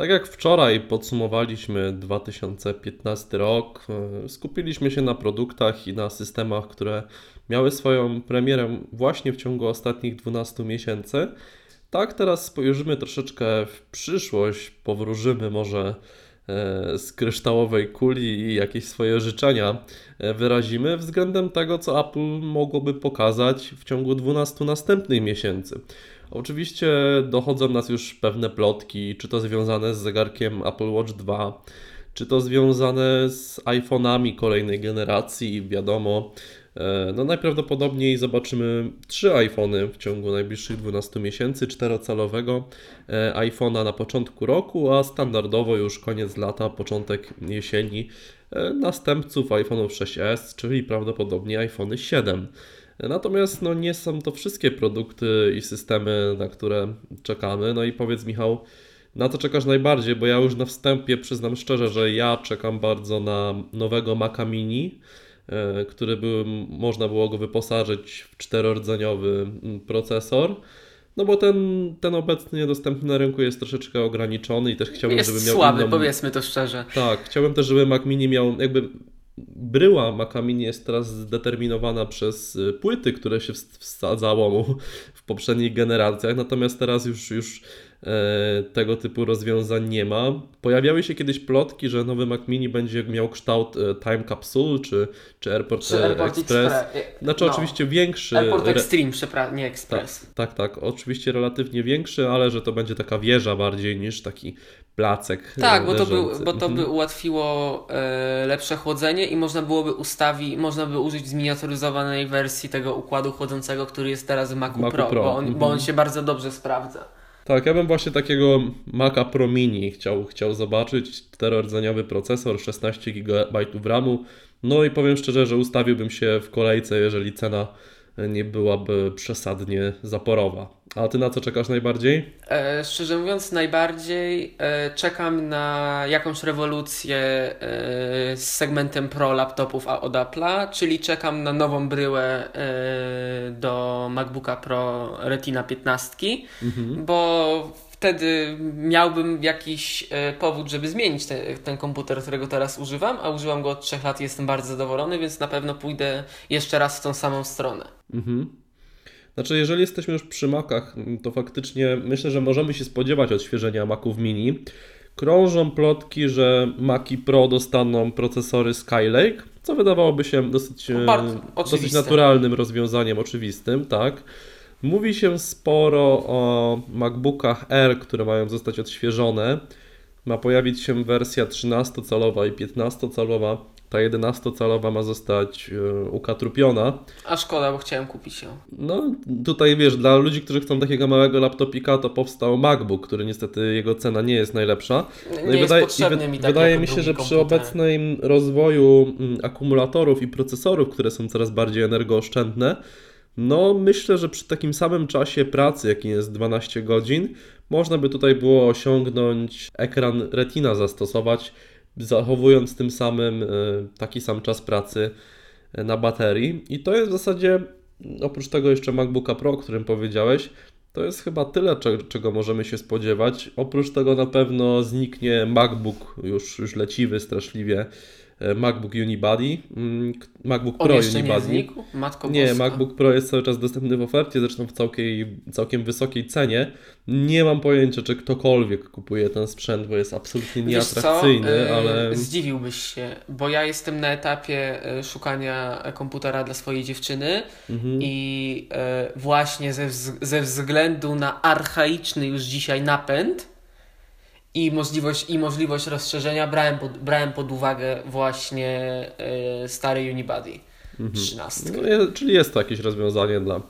Tak jak wczoraj podsumowaliśmy 2015 rok, e, skupiliśmy się na produktach i na systemach, które miały swoją premierę właśnie w ciągu ostatnich 12 miesięcy. Tak, teraz spojrzymy troszeczkę w przyszłość, powróżymy może e, z kryształowej kuli i jakieś swoje życzenia e, wyrazimy względem tego, co Apple mogłoby pokazać w ciągu 12 następnych miesięcy. Oczywiście dochodzą nas już pewne plotki, czy to związane z zegarkiem Apple Watch 2, czy to związane z iPhone'ami kolejnej generacji, wiadomo. E, no najprawdopodobniej zobaczymy trzy iPhony w ciągu najbliższych 12 miesięcy, czterocalowego e, iPhone'a na początku roku, a standardowo już koniec lata, początek jesieni e, następców iPhone'ów 6s, czyli prawdopodobnie iPhony 7. Natomiast no, nie są to wszystkie produkty i systemy, na które czekamy. No i powiedz Michał, na co czekasz najbardziej? Bo ja już na wstępie przyznam szczerze, że ja czekam bardzo na nowego Maca Mini, e, który by można było go wyposażyć w czterordzeniowy mm, procesor. No bo ten, ten obecnie dostępny na rynku jest troszeczkę ograniczony i też chciałbym, jest żeby miał słaby, inną... powiedzmy to szczerze. Tak, chciałbym też, żeby Mac Mini miał jakby bryła Makamini jest teraz zdeterminowana przez y, płyty, które się wsadzało mu w poprzednich generacjach, natomiast teraz już, już tego typu rozwiązań nie ma. Pojawiały się kiedyś plotki, że nowy Mac Mini będzie miał kształt e, Time Capsule czy, czy Airport, czy Airport Express. Express. Znaczy no. oczywiście większy. Airport Extreme, przepraszam, nie Express. Tak, tak, tak, oczywiście relatywnie większy, ale że to będzie taka wieża bardziej niż taki placek. Tak, bo to, by, bo to by mhm. ułatwiło e, lepsze chłodzenie i można byłoby ustawić, można by użyć zminiaturyzowanej wersji tego układu chłodzącego, który jest teraz w Macu, Macu Pro, Pro. Bo, on, mhm. bo on się bardzo dobrze sprawdza. Tak, ja bym właśnie takiego Maca Pro Mini chciał, chciał zobaczyć. Czterordzeniowy procesor, 16 GB RAMu. No i powiem szczerze, że ustawiłbym się w kolejce, jeżeli cena nie byłaby przesadnie zaporowa. A ty na co czekasz najbardziej? E, szczerze mówiąc, najbardziej e, czekam na jakąś rewolucję e, z segmentem Pro laptopów od Apple'a, czyli czekam na nową bryłę e, do MacBooka Pro Retina 15, mhm. bo wtedy miałbym jakiś e, powód, żeby zmienić te, ten komputer, którego teraz używam, a używam go od 3 lat i jestem bardzo zadowolony, więc na pewno pójdę jeszcze raz w tą samą stronę. Mhm. Znaczy, jeżeli jesteśmy już przy Macach, to faktycznie myślę, że możemy się spodziewać odświeżenia Maców Mini. Krążą plotki, że Maci Pro dostaną procesory Skylake, co wydawałoby się dosyć, e, dosyć naturalnym rozwiązaniem, oczywistym, tak. Mówi się sporo o MacBookach R, które mają zostać odświeżone. Ma pojawić się wersja 13-calowa i 15-calowa. Ta 11-calowa ma zostać yy, ukatrupiona. A szkoda, bo chciałem kupić ją. No, tutaj wiesz, dla ludzi, którzy chcą takiego małego laptopika, to powstał MacBook, który niestety jego cena nie jest najlepsza. No nie i wydaje, i mi wydaje mi się, że przy obecnym rozwoju mm, akumulatorów i procesorów, które są coraz bardziej energooszczędne, no, myślę, że przy takim samym czasie pracy, jaki jest 12 godzin, można by tutaj było osiągnąć ekran Retina zastosować, zachowując tym samym e, taki sam czas pracy e, na baterii. I to jest w zasadzie, oprócz tego jeszcze MacBooka Pro, o którym powiedziałeś, to jest chyba tyle, czego możemy się spodziewać. Oprócz tego na pewno zniknie MacBook już, już leciwy straszliwie MacBook Unibody, mm, MacBook Pro On Unibody. Nie, znikł? Matko nie, Boska. MacBook Pro jest cały czas dostępny w ofercie, zresztą w całkiem, całkiem wysokiej cenie. Nie mam pojęcia, czy ktokolwiek kupuje ten sprzęt, bo jest absolutnie nieatrakcyjny, co? ale. Zdziwiłbyś się, bo ja jestem na etapie e, szukania komputera dla swojej dziewczyny mhm. i e, właśnie ze względu na archaiczny już dzisiaj napęd i możliwość, i możliwość rozszerzenia brałem pod, brałem pod uwagę właśnie y, stary Unibody mhm. 13. No, czyli jest to jakieś rozwiązanie dla,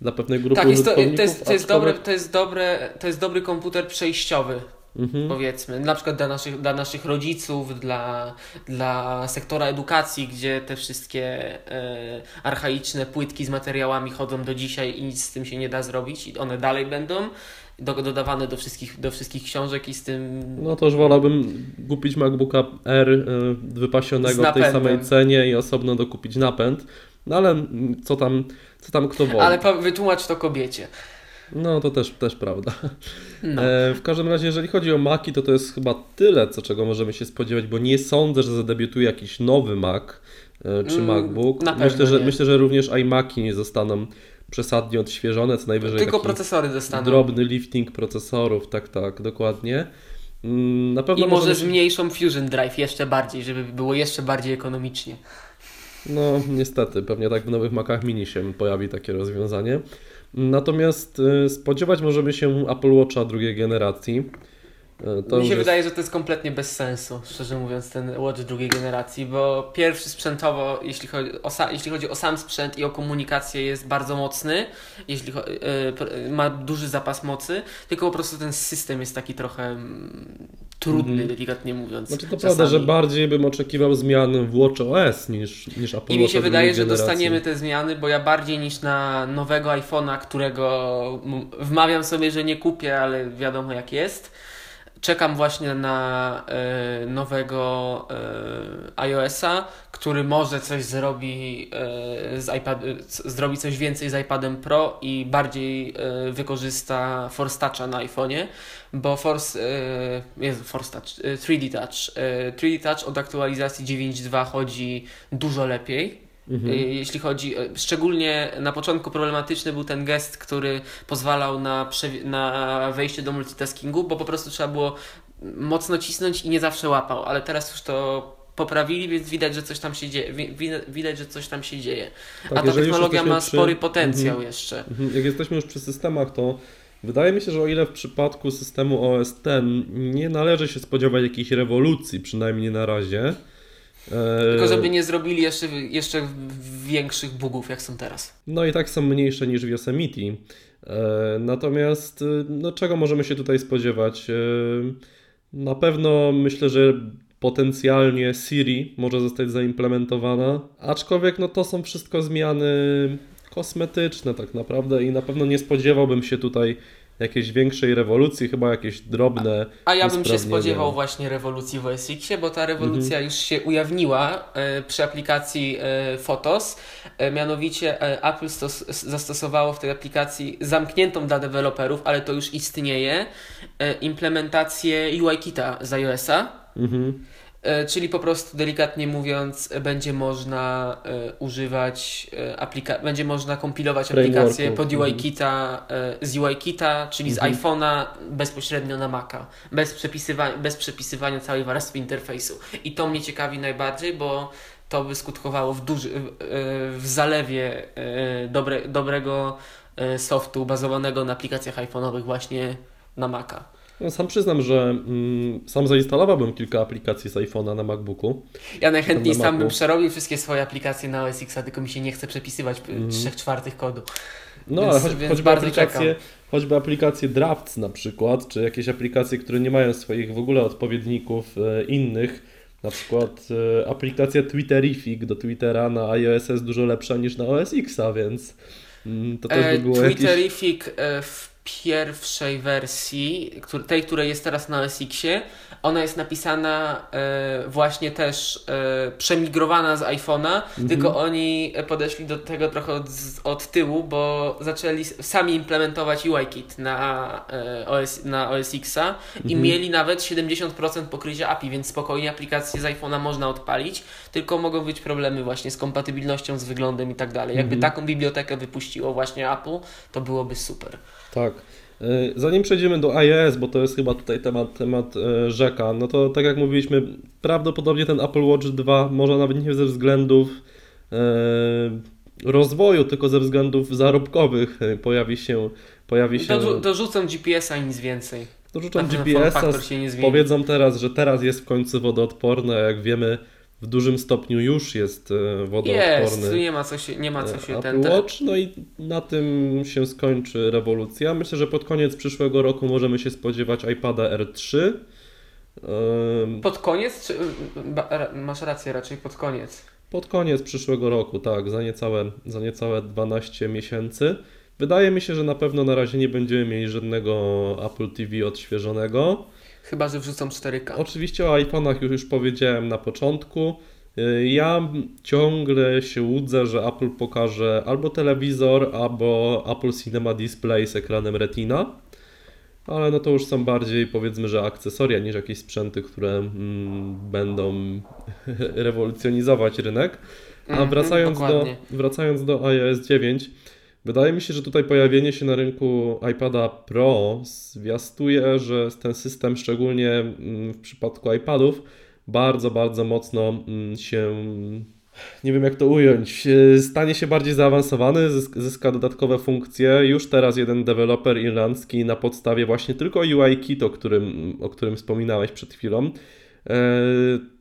dla pewnej grupy Tak, jest to, to, jest, to, jest dobre, to, jest dobre, to jest dobry komputer przejściowy. Mhm. Powiedzmy, na przykład dla naszych, dla naszych rodziców, dla, dla sektora edukacji, gdzie te wszystkie e, archaiczne płytki z materiałami chodzą do dzisiaj i nic z tym się nie da zrobić i one dalej będą dodawane do wszystkich, do wszystkich książek i z tym... No to już wolałbym kupić MacBooka R y, wypasionego w tej samej cenie i osobno dokupić napęd. No ale co tam, co tam kto woli. Ale wytłumacz to kobiecie. No to też, też prawda. No. E, w każdym razie, jeżeli chodzi o Maki, to to jest chyba tyle, co czego możemy się spodziewać, bo nie sądzę, że zadebiutuje jakiś nowy Mac e, czy Mm, MacBook. myślę, że, nie. myślę, że również iMaki nie zostaną przesadnie odświeżone, co najwyżej Tylko procesory dostaną. drobny lifting procesorów, tak, tak, dokładnie. Mm, Na pewno I może zmniejszą Fusion Drive jeszcze bardziej, żeby było jeszcze bardziej ekonomicznie. No, niestety, pewnie tak w nowych Macach Mini się pojawi takie rozwiązanie. Natomiast y, spodziewać możemy się Apple Watcha drugiej generacji. Y, To Mi się jest- wydaje, że to jest kompletnie bez sensu, szczerze mówiąc, ten Watch drugiej generacji, bo pierwszy sprzętowo, jeśli chodzi o, sa- jeśli chodzi o sam sprzęt i o komunikację, jest bardzo mocny, jeśli pr- ma duży zapas mocy, tylko po prostu ten system jest taki trochę mm, trudny, Mhm. delikatnie mówiąc. Znaczy to czasami. prawda, że bardziej bym oczekiwał zmian w Watch OS niż, niż Apple I mi się wydaje, że generacji. dostaniemy te zmiany, bo ja bardziej niż na nowego iPhone'a, którego wmawiam sobie, że nie kupię, ale wiadomo jak jest. Czekam właśnie na e, nowego e, iOS-a, który może coś zrobi e, z iPad, zrobi coś więcej z iPadem Pro i bardziej wykorzysta Force Toucha na iPhone'ie, bo Force, jest Force Touch, e, 3D Touch. E, 3D Touch od aktualizacji 9.2 chodzi dużo lepiej. Mhm. Y, Jeśli chodzi, y, szczególnie na początku problematyczny był ten gest, który pozwalał na, na wejście do multitaskingu, bo po prostu trzeba było mocno cisnąć i nie zawsze łapał, ale teraz już to poprawili, więc widać, że coś tam się dzieje. wi- wi- Widać, że coś tam się dzieje. Tak, A ta technologia ma przy- spory potencjał Mhm. jeszcze. Mhm. Jak jesteśmy już przy systemach, to wydaje mi się, że o ile w przypadku systemu OS X nie należy się spodziewać jakiejś rewolucji, przynajmniej na razie. E, Tylko żeby nie zrobili jeszcze, jeszcze większych bugów, jak są teraz. No i tak są mniejsze niż w Yosemite. E, Natomiast y, no, czego możemy się tutaj spodziewać? E, Na pewno myślę, że potencjalnie Siri może zostać zaimplementowana, aczkolwiek no, to są wszystko zmiany kosmetyczne tak naprawdę i na pewno nie spodziewałbym się tutaj jakiejś większej rewolucji, chyba jakieś drobne A ja bym się spodziewał właśnie rewolucji w OS-Xie, bo ta rewolucja Mhm. już się ujawniła e, przy aplikacji e, Photos. E, mianowicie e, Apple stos- zastosowało w tej aplikacji zamkniętą dla deweloperów, ale to już istnieje, implementację UIKita z iOS-a. Mhm. E, Czyli po prostu delikatnie mówiąc, będzie można e, używać e, aplika- będzie można kompilować Frameworku. aplikację pod Mhm. UIKita z UIKita, czyli Mhm. z iPhone'a bezpośrednio na Maca, bez przepisywania, bez przepisywania całej warstwy interfejsu. I to mnie ciekawi najbardziej, bo to by skutkowało w, duży, w, zalewie dobre, dobrego softu bazowanego na aplikacjach iPhone'owych właśnie na Maca. Sam przyznam, że mm, sam zainstalowałbym kilka aplikacji z iPhone'a na MacBooku. Ja najchętniej Na sam bym przerobił wszystkie swoje aplikacje na OS X, tylko mi się nie chce przepisywać mm. 3 czwartych kodu. No, Więc- ale choć, więc choćby, aplikacje, choćby aplikacje Drafts na przykład, czy jakieś aplikacje, które nie mają swoich w ogóle odpowiedników e, innych, na przykład e, aplikacja Twitterific do Twittera na iOS jest dużo lepsza niż na OS X-a, więc mm, to też by E, było jakieś... Twitterific e, w pierwszej wersji, tej, której jest teraz na OS Xie, ona jest napisana e, właśnie też e, przemigrowana z iPhone'a, Mhm. tylko oni podeszli do tego trochę od, od tyłu, bo zaczęli sami implementować UIKit na, e, OS, na OS Xa i Mhm. mieli nawet 70% pokrycia API, więc spokojnie aplikacje z iPhone'a można odpalić, tylko mogą być problemy właśnie z kompatybilnością, z wyglądem i tak dalej. Jakby Mhm. taką bibliotekę wypuściło właśnie Apple, to byłoby super. Tak. E, Zanim przejdziemy do iOS, bo to jest chyba tutaj temat, temat e, rzeka, no to tak jak mówiliśmy, prawdopodobnie ten Apple Watch 2 może nawet nie ze względów e, rozwoju, tylko ze względów zarobkowych e, pojawi się, pojawi się Dorzu- dorzucą GPS-a i nic więcej. dorzucą GPS-a, powiedzą teraz, że teraz jest w końcu wodoodporny, a jak wiemy w dużym stopniu już jest e, Jest, wodoodporny. tu nie ma co się, nie ma co się Apple ten, Watch, no i na tym się skończy rewolucja. Myślę, że pod koniec przyszłego roku możemy się spodziewać iPada R3. Ym, Pod koniec, czy, masz rację, raczej pod koniec. Pod koniec przyszłego roku, tak, za niecałe, za niecałe 12 miesięcy. Wydaje mi się, że na pewno na razie nie będziemy mieli żadnego Apple TV odświeżonego. Chyba, że wrzucą 4K. Oczywiście o iPhone'ach już, już powiedziałem na początku. Y, Ja ciągle się łudzę, że Apple pokaże albo telewizor, albo Apple Cinema Display z ekranem Retina, ale no to już są bardziej powiedzmy, że akcesoria niż jakieś sprzęty, które mm, będą rewolucjonizować rynek. A Mhm, wracając, do, dokładnie. wracając do iOS 9, wydaje mi się, że tutaj pojawienie się na rynku iPada Pro zwiastuje, że ten system, szczególnie mm, w przypadku iPadów, bardzo, bardzo mocno mm, się, nie wiem jak to ująć, e, stanie się bardziej zaawansowany, zysk- zyska dodatkowe funkcje. Już teraz jeden deweloper irlandzki na podstawie właśnie tylko UIKit, o którym, o którym wspominałeś przed chwilą,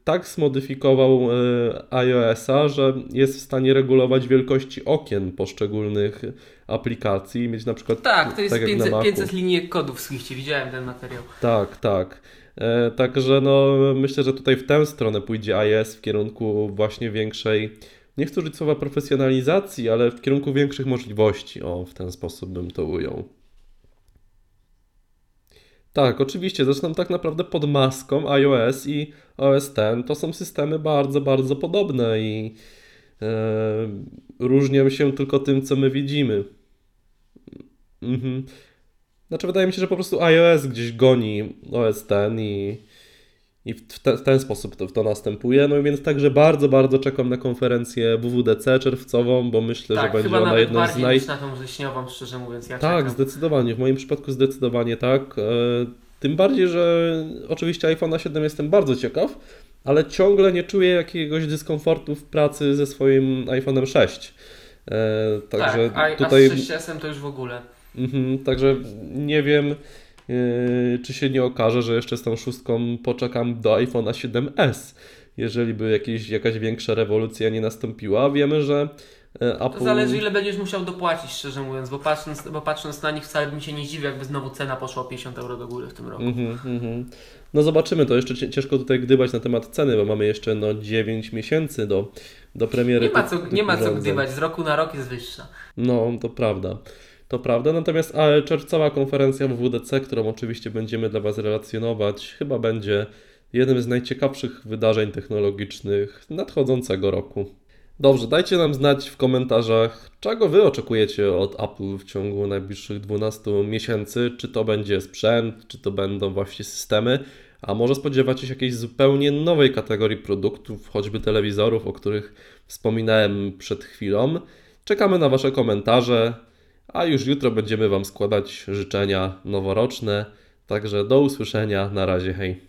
tak zmodyfikował e, iOS-a, że jest w stanie regulować wielkości okien poszczególnych aplikacji, mieć na przykład Tak, to jest tak jak na 500, Macu. 500 linijek kodów w Swiftie, widziałem ten materiał. Tak, tak. E, Także no, myślę, że tutaj w tę stronę pójdzie iOS w kierunku właśnie większej, nie chcę użyć słowa profesjonalizacji, ale w kierunku większych możliwości. O, w ten sposób bym to ujął. Tak, oczywiście, zresztą tak naprawdę pod maską iOS i OS X to są systemy bardzo, bardzo podobne i e, różnią się tylko tym, co my widzimy. Mhm. Znaczy, wydaje mi się, że po prostu iOS gdzieś goni OS ten i, i w, te, w ten sposób to, to następuje. No więc także bardzo, bardzo czekam na konferencję WWDC czerwcową, bo myślę, tak, że będzie chyba ona nawet jedną z naj... na tą wrześniową, szczerze mówiąc. Ja Tak, czekam. zdecydowanie. W moim przypadku zdecydowanie tak. E, Tym bardziej, że oczywiście iPhone'a 7 jestem bardzo ciekaw, ale ciągle nie czuję jakiegoś dyskomfortu w pracy ze swoim iPhone'em 6. E, Także tak, a, tutaj a z 6S to już w ogóle. Mhm, także nie wiem, czy się nie okaże, że jeszcze z tą szóstką poczekam do iPhone'a 7S, jeżeli by jakieś, jakaś większa rewolucja nie nastąpiła. Wiemy, że e, Apple... To zależy ile będziesz musiał dopłacić, szczerze mówiąc, bo patrząc, bo patrząc na nich wcale bym się nie zdziwił, jakby znowu cena poszła o 50 euro do góry w tym roku. Mhm, mhm. No zobaczymy, to jeszcze ciężko tutaj gdybać na temat ceny, bo mamy jeszcze no 9 miesięcy do, do premiery Nie ma, co, nie ma co gdybać, z roku na rok jest wyższa. No, to prawda. To prawda, natomiast a, czerwcowa konferencja WWDC, którą oczywiście będziemy dla Was relacjonować, chyba będzie jednym z najciekawszych wydarzeń technologicznych nadchodzącego roku. Dobrze, dajcie nam znać w komentarzach, czego Wy oczekujecie od Apple w ciągu najbliższych 12 miesięcy. Czy to będzie sprzęt, czy to będą właśnie systemy, a może spodziewacie się jakiejś zupełnie nowej kategorii produktów, choćby telewizorów, o których wspominałem przed chwilą. Czekamy na Wasze komentarze, a już jutro będziemy Wam składać życzenia noworoczne. Także do usłyszenia, na razie, hej.